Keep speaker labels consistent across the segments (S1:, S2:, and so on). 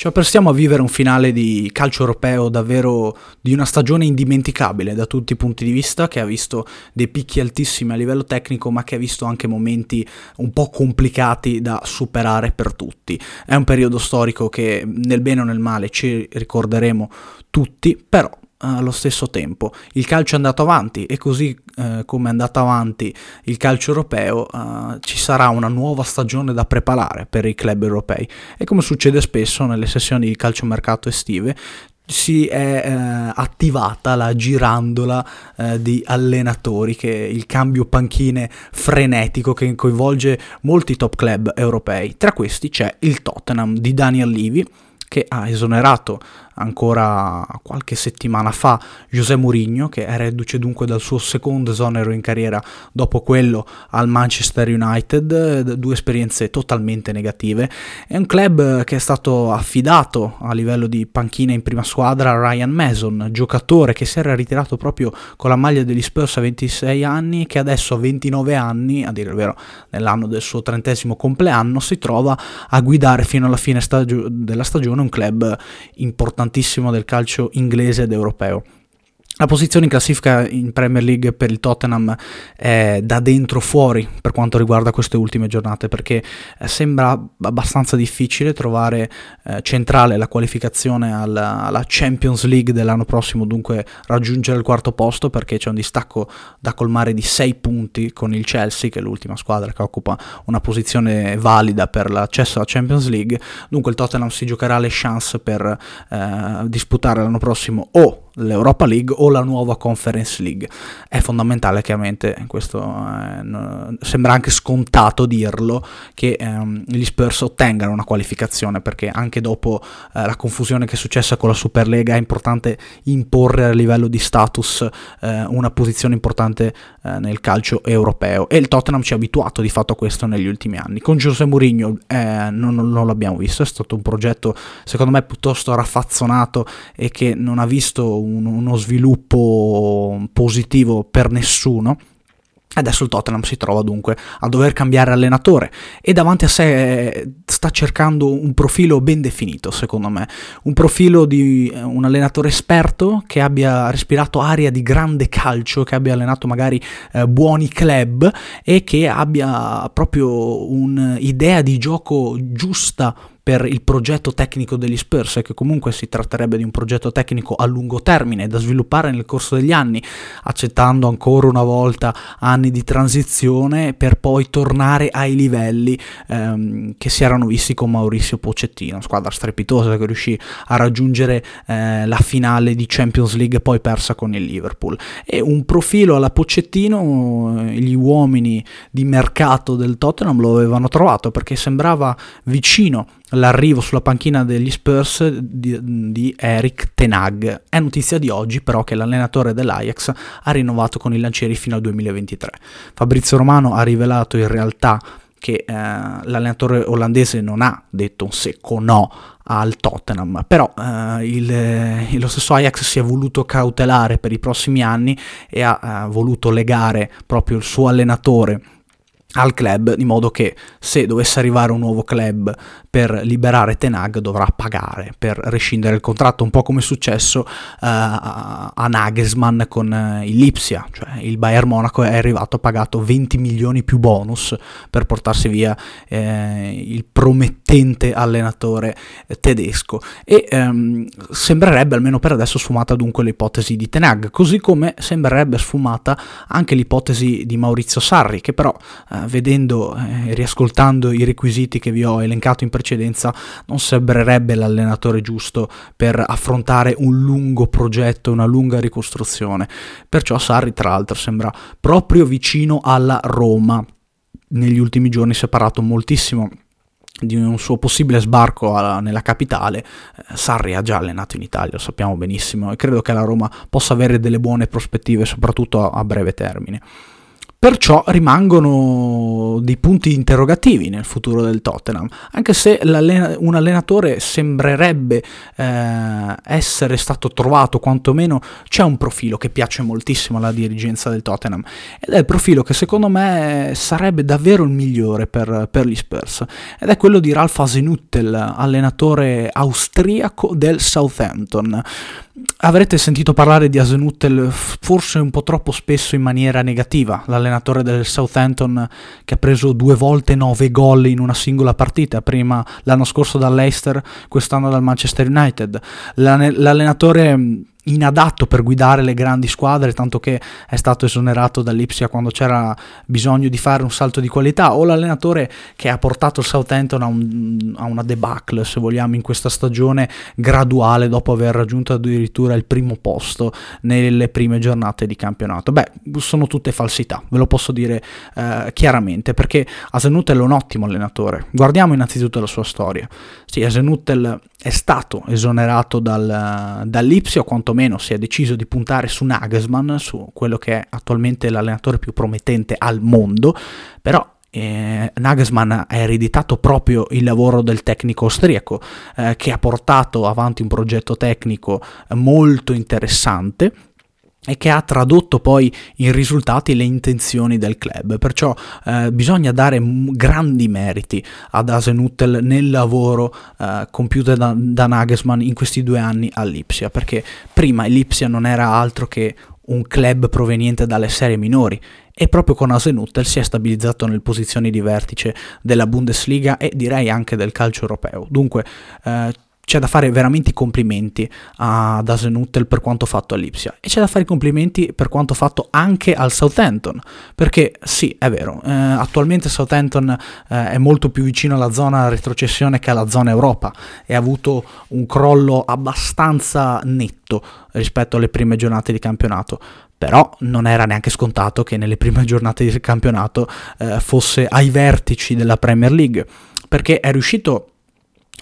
S1: Ci apprestiamo a vivere un finale di calcio europeo davvero di una stagione indimenticabile da tutti i punti di vista, che ha visto dei picchi altissimi a livello tecnico, ma che ha visto anche momenti un po' complicati da superare per tutti. È un periodo storico che nel bene o nel male ci ricorderemo tutti, però allo stesso tempo. Il calcio è andato avanti e così eh, come è andato avanti il calcio europeo eh, ci sarà una nuova stagione da preparare per i club europei e come succede spesso nelle sessioni di calciomercato estive si è eh, attivata la girandola eh, di allenatori, che il cambio panchine frenetico che coinvolge molti top club europei. Tra questi c'è il Tottenham di Daniel Levy, che ha esonerato ancora qualche settimana fa José Mourinho, che è reduce dunque dal suo secondo esonero in carriera dopo quello al Manchester United, due esperienze totalmente negative. È un club che è stato affidato a livello di panchina in prima squadra a Ryan Mason, giocatore che si era ritirato proprio con la maglia degli Spurs a 26 anni, che adesso a 29 anni, a dire il vero nell'anno del suo trentesimo compleanno, si trova a guidare fino alla fine stagio- della stagione un club importante importantissimo del calcio inglese ed europeo. La posizione in classifica in Premier League per il Tottenham è da dentro fuori per quanto riguarda queste ultime giornate perché eh, sembra abbastanza difficile trovare eh, centrale la qualificazione alla, alla, Champions League dell'anno prossimo, dunque raggiungere il quarto posto perché c'è un distacco da colmare di 6 punti con il Chelsea che è l'ultima squadra che occupa una posizione valida per l'accesso alla Champions League, dunque il Tottenham si giocherà le chance per eh, disputare l'anno prossimo o l'Europa League o la nuova Conference League. È fondamentale chiaramente, questo eh, sembra anche scontato dirlo, che ehm, gli Spurs ottengano una qualificazione perché anche dopo eh, la confusione che è successa con la Superlega è importante imporre a livello di status eh, una posizione importante eh, nel calcio europeo e il Tottenham ci ha abituato di fatto a questo negli ultimi anni. Con José Mourinho eh, non, non l'abbiamo visto, è stato un progetto secondo me piuttosto raffazzonato e che non ha visto un, uno sviluppo positivo per nessuno. Adesso il Tottenham si trova dunque a dover cambiare allenatore e davanti a sé sta cercando un profilo ben definito, secondo me, un profilo di eh, un allenatore esperto che abbia respirato aria di grande calcio, che abbia allenato magari eh, buoni club e che abbia proprio un'idea di gioco giusta per il progetto tecnico degli Spurs, che comunque si tratterebbe di un progetto tecnico a lungo termine da sviluppare nel corso degli anni, accettando ancora una volta anni di transizione per poi tornare ai livelli ehm, che si erano visti con Maurizio Pocettino, squadra strepitosa che riuscì a raggiungere eh, la finale di Champions League poi persa con il Liverpool. E un profilo alla Pocettino eh, gli uomini di mercato del Tottenham lo avevano trovato perché sembrava vicino l'arrivo sulla panchina degli Spurs di, di, Eric Tenag. È notizia di oggi però che l'allenatore dell'Ajax ha rinnovato con i lancieri fino al 2023. Fabrizio Romano ha rivelato in realtà che eh, l'allenatore olandese non ha detto un secco no al Tottenham, però eh, il, lo stesso Ajax si è voluto cautelare per i prossimi anni e ha eh, voluto legare proprio il suo allenatore al club, di modo che se dovesse arrivare un nuovo club per liberare Tenag dovrà pagare per rescindere il contratto, un po' come è successo uh, a Nagelsmann con uh, il Lipsia, cioè il Bayern Monaco è arrivato, ha pagato 20 milioni più bonus per portarsi via eh, il promettente allenatore tedesco. E um, sembrerebbe almeno per adesso sfumata dunque l'ipotesi di Tenag, così come sembrerebbe sfumata anche l'ipotesi di Maurizio Sarri che però uh, vedendo e eh, riascoltando i requisiti che vi ho elencato in precedenza, non sembrerebbe l'allenatore giusto per affrontare un lungo progetto, una lunga ricostruzione. Perciò Sarri, tra l'altro, sembra proprio vicino alla Roma. Negli ultimi giorni si è parlato moltissimo di un suo possibile sbarco alla, nella capitale, eh, Sarri ha già allenato in Italia, lo sappiamo benissimo, e credo che la Roma possa avere delle buone prospettive, soprattutto a, a breve termine. Perciò rimangono dei punti interrogativi nel futuro del Tottenham, anche se un allenatore sembrerebbe eh, essere stato trovato, quantomeno c'è un profilo che piace moltissimo alla dirigenza del Tottenham ed è il profilo che secondo me sarebbe davvero il migliore per, per gli Spurs ed è quello di Ralph Hasenhüttl, allenatore austriaco del Southampton. Avrete sentito parlare di Hasenhüttl forse un po' troppo spesso in maniera negativa, l'allenatore del Southampton che ha preso due volte nove gol in una singola partita, prima l'anno scorso dall'Eister, quest'anno dal Manchester United. L'allenatore inadatto per guidare le grandi squadre, tanto che è stato esonerato dall'Ipsia quando c'era bisogno di fare un salto di qualità, o l'allenatore che ha portato il Southampton a, un, a una debacle, se vogliamo, in questa stagione graduale dopo aver raggiunto addirittura il primo posto nelle prime giornate di campionato. Beh, sono tutte falsità, ve lo posso dire eh, chiaramente, perché Asenuttel è un ottimo allenatore. Guardiamo innanzitutto la sua storia. Sì, Asenuttel è stato esonerato dal, dall'Ipsia, o quantomeno si è deciso di puntare su Nagelsmann, su quello che è attualmente l'allenatore più promettente al mondo, però eh, Nagelsmann ha ereditato proprio il lavoro del tecnico austriaco eh, che ha portato avanti un progetto tecnico molto interessante e che ha tradotto poi in risultati le intenzioni del club. Perciò eh, bisogna dare m- grandi meriti ad Asenuttel nel lavoro eh, compiuto da, da Nagelsmann in questi due anni all'Ipsia, perché prima l'Ipsia non era altro che un club proveniente dalle serie minori e proprio con Asenuttel si è stabilizzato nelle posizioni di vertice della Bundesliga e direi anche del calcio europeo. Dunque eh, c'è da fare veramente i complimenti ad Asenuttel per quanto fatto all'Ipsia e c'è da fare i complimenti per quanto fatto anche al Southampton perché sì è vero eh, attualmente Southampton eh, è molto più vicino alla zona retrocessione che alla zona Europa e ha avuto un crollo abbastanza netto rispetto alle prime giornate di campionato però non era neanche scontato che nelle prime giornate di campionato eh, fosse ai vertici della Premier League perché è riuscito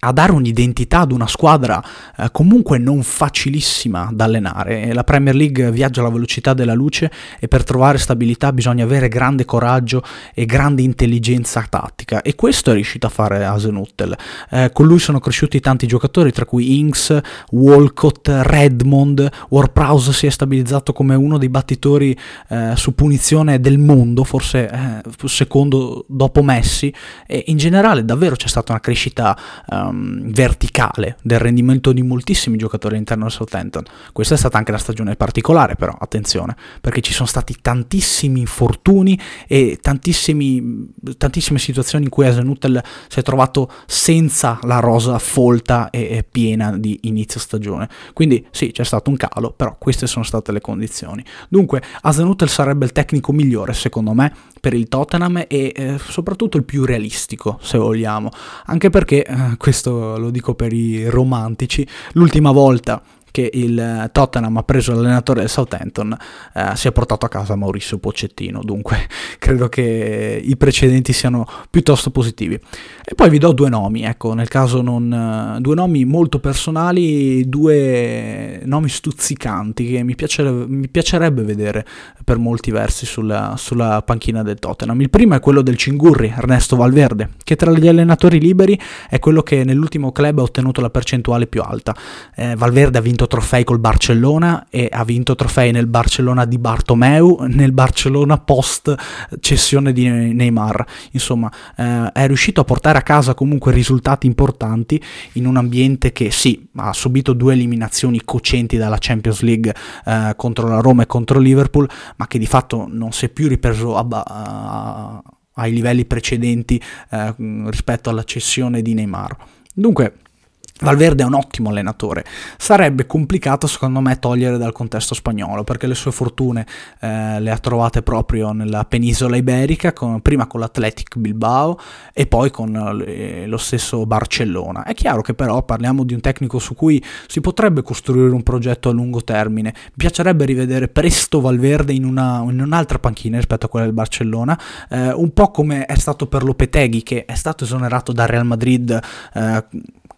S1: a dare un'identità ad una squadra eh, comunque non facilissima da allenare. La Premier League viaggia alla velocità della luce e per trovare stabilità bisogna avere grande coraggio e grande intelligenza tattica e questo è riuscito a fare Hasenhuttel. Eh, con lui sono cresciuti tanti giocatori tra cui Inks, Walcott, Redmond, Warprause si è stabilizzato come uno dei battitori eh, su punizione del mondo, forse eh, secondo dopo Messi e in generale davvero c'è stata una crescita eh, um, verticale del rendimento di moltissimi giocatori all'interno del Southampton. Questa è stata anche la stagione particolare però, attenzione, perché ci sono stati tantissimi infortuni e tantissime situazioni in cui Asenuttel si è trovato senza la rosa folta e, e piena di inizio stagione. Quindi sì, c'è stato un calo, però queste sono state le condizioni. Dunque, Asenuttel sarebbe il tecnico migliore, secondo me, per il Tottenham e eh, soprattutto il più realistico, se vogliamo, anche perché eh, questo lo dico per i romantici, l'ultima volta che il Tottenham ha preso l'allenatore del Southampton, eh, si è portato a casa Maurizio Pocettino, dunque credo che i precedenti siano piuttosto positivi. E poi vi do due nomi, ecco, nel caso non... due nomi molto personali, due nomi stuzzicanti che mi piacerebbe, mi piacerebbe vedere per molti versi sulla, sulla, panchina del Tottenham. Il primo è quello del Cingurri, Ernesto Valverde, che tra gli allenatori liberi è quello che nell'ultimo club ha ottenuto la percentuale più alta. Eh, Valverde ha vinto trofei col Barcellona e ha vinto trofei nel Barcellona di Bartomeu, nel Barcellona post cessione di Neymar. Insomma, eh, è riuscito a portare a casa comunque risultati importanti in un ambiente che sì, ha subito due eliminazioni cocenti dalla Champions League eh, contro la Roma e contro Liverpool, ma che di fatto non si è più ripreso a, a, ai livelli precedenti eh, rispetto alla cessione di Neymar. Dunque, Valverde è un ottimo allenatore, sarebbe complicato secondo me togliere dal contesto spagnolo perché le sue fortune eh, le ha trovate proprio nella penisola iberica, con, prima con l'Athletic Bilbao e poi con eh, lo stesso Barcellona. È chiaro che però parliamo di un tecnico su cui si potrebbe costruire un progetto a lungo termine, mi piacerebbe rivedere presto Valverde in, una, in un'altra panchina rispetto a quella del Barcellona, eh, un po' come è stato per Lopeteghi che è stato esonerato dal Real Madrid eh,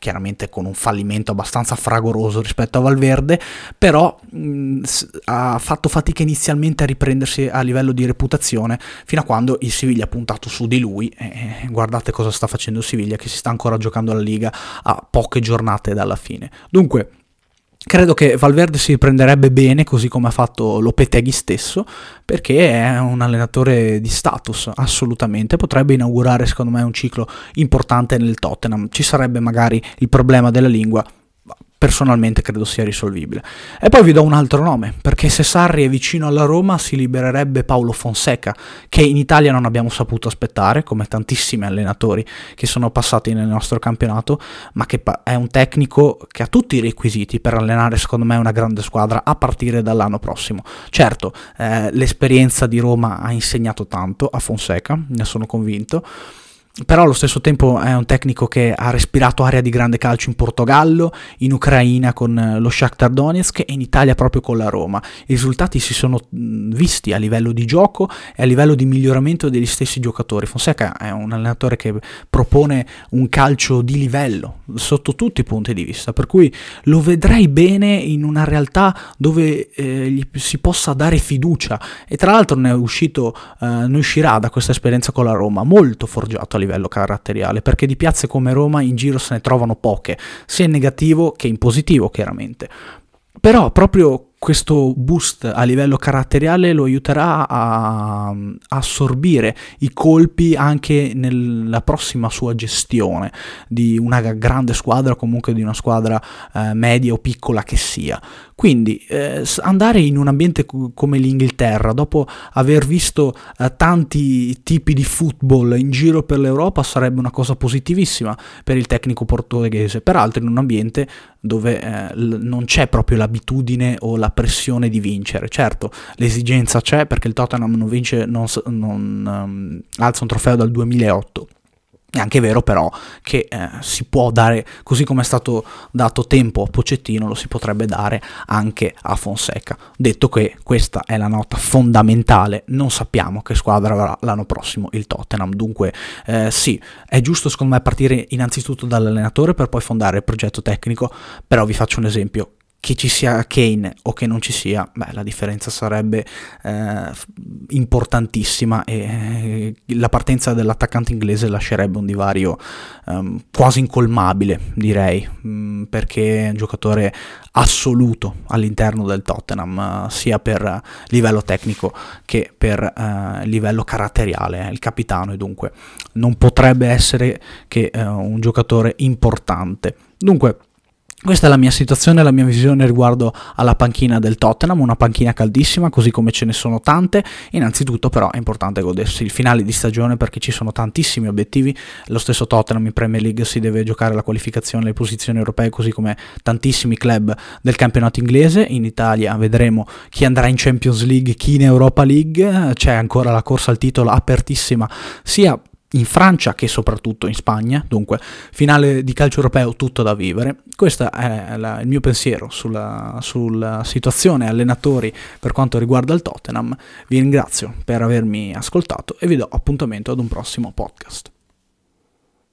S1: chiaramente con un fallimento abbastanza fragoroso rispetto a Valverde, però mh, ha fatto fatica inizialmente a riprendersi a livello di reputazione fino a quando il Siviglia ha puntato su di lui e guardate cosa sta facendo il Siviglia che si sta ancora giocando la Liga a poche giornate dalla fine. Dunque, Credo che Valverde si riprenderebbe bene, così come ha fatto Lopeteghi stesso, perché è un allenatore di status, assolutamente. Potrebbe inaugurare, secondo me, un ciclo importante nel Tottenham. Ci sarebbe magari il problema della lingua, personalmente credo sia risolvibile. E poi vi do un altro nome, perché se Sarri è vicino alla Roma si libererebbe Paolo Fonseca, che in Italia non abbiamo saputo aspettare, come tantissimi allenatori che sono passati nel nostro campionato, ma che è un tecnico che ha tutti i requisiti per allenare secondo me una grande squadra a partire dall'anno prossimo. Certo, eh, l'esperienza di Roma ha insegnato tanto a Fonseca, ne sono convinto però allo stesso tempo è un tecnico che ha respirato aria di grande calcio in Portogallo, in Ucraina con eh, lo Shakhtar Donetsk e in Italia proprio con la Roma. I risultati si sono visti a livello di gioco e a livello di miglioramento degli stessi giocatori. Fonseca è un allenatore che propone un calcio di livello sotto tutti i punti di vista, per cui lo vedrei bene in una realtà dove eh, gli si possa dare fiducia e tra l'altro ne, uscito, eh, ne uscirà da questa esperienza con la Roma molto forgiato livello caratteriale, perché di piazze come Roma in giro se ne trovano poche, sia in negativo che in positivo chiaramente. Però proprio questo boost a livello caratteriale lo aiuterà a, assorbire i colpi anche nella prossima sua gestione di una grande squadra comunque di una squadra eh, media o piccola che sia. Quindi eh, andare in un ambiente come l'Inghilterra, dopo aver visto eh, tanti tipi di football in giro per l'Europa, sarebbe una cosa positivissima per il tecnico portoghese, peraltro in un ambiente dove eh, non c'è proprio l'abitudine o la pressione di vincere. Certo, l'esigenza c'è perché il Tottenham non, vince, non, non um, alza un trofeo dal 2008. È anche vero però che eh, si può dare, così come è stato dato tempo a Pocettino, lo si potrebbe dare anche a Fonseca. Detto che questa è la nota fondamentale, non sappiamo che squadra avrà l'anno prossimo il Tottenham, dunque eh, sì, è giusto secondo me partire innanzitutto dall'allenatore per poi fondare il progetto tecnico, però vi faccio un esempio, che ci sia Kane o che non ci sia, beh, la differenza sarebbe eh, importantissima e eh, la partenza dell'attaccante inglese lascerebbe un divario um, quasi incolmabile, direi, um, perché è un giocatore assoluto all'interno del Tottenham, uh, sia per livello tecnico che per uh, livello caratteriale, è il capitano e dunque non potrebbe essere che un giocatore importante. Dunque, questa è la mia situazione, la mia visione riguardo alla panchina del Tottenham, una panchina caldissima, così come ce ne sono tante. Innanzitutto però è importante godersi il finale di stagione perché ci sono tantissimi obiettivi. Lo stesso Tottenham in Premier League si deve giocare la qualificazione alle posizioni europee, così come tantissimi club del campionato inglese. In Italia vedremo chi andrà in Champions League, chi in Europa League. C'è ancora la corsa al titolo apertissima sia in Francia che soprattutto in Spagna, dunque finale di calcio europeo tutto da vivere. Questo è la, il mio pensiero sulla, sulla, situazione allenatori per quanto riguarda il Tottenham. Vi ringrazio per avermi ascoltato e vi do appuntamento ad un prossimo podcast.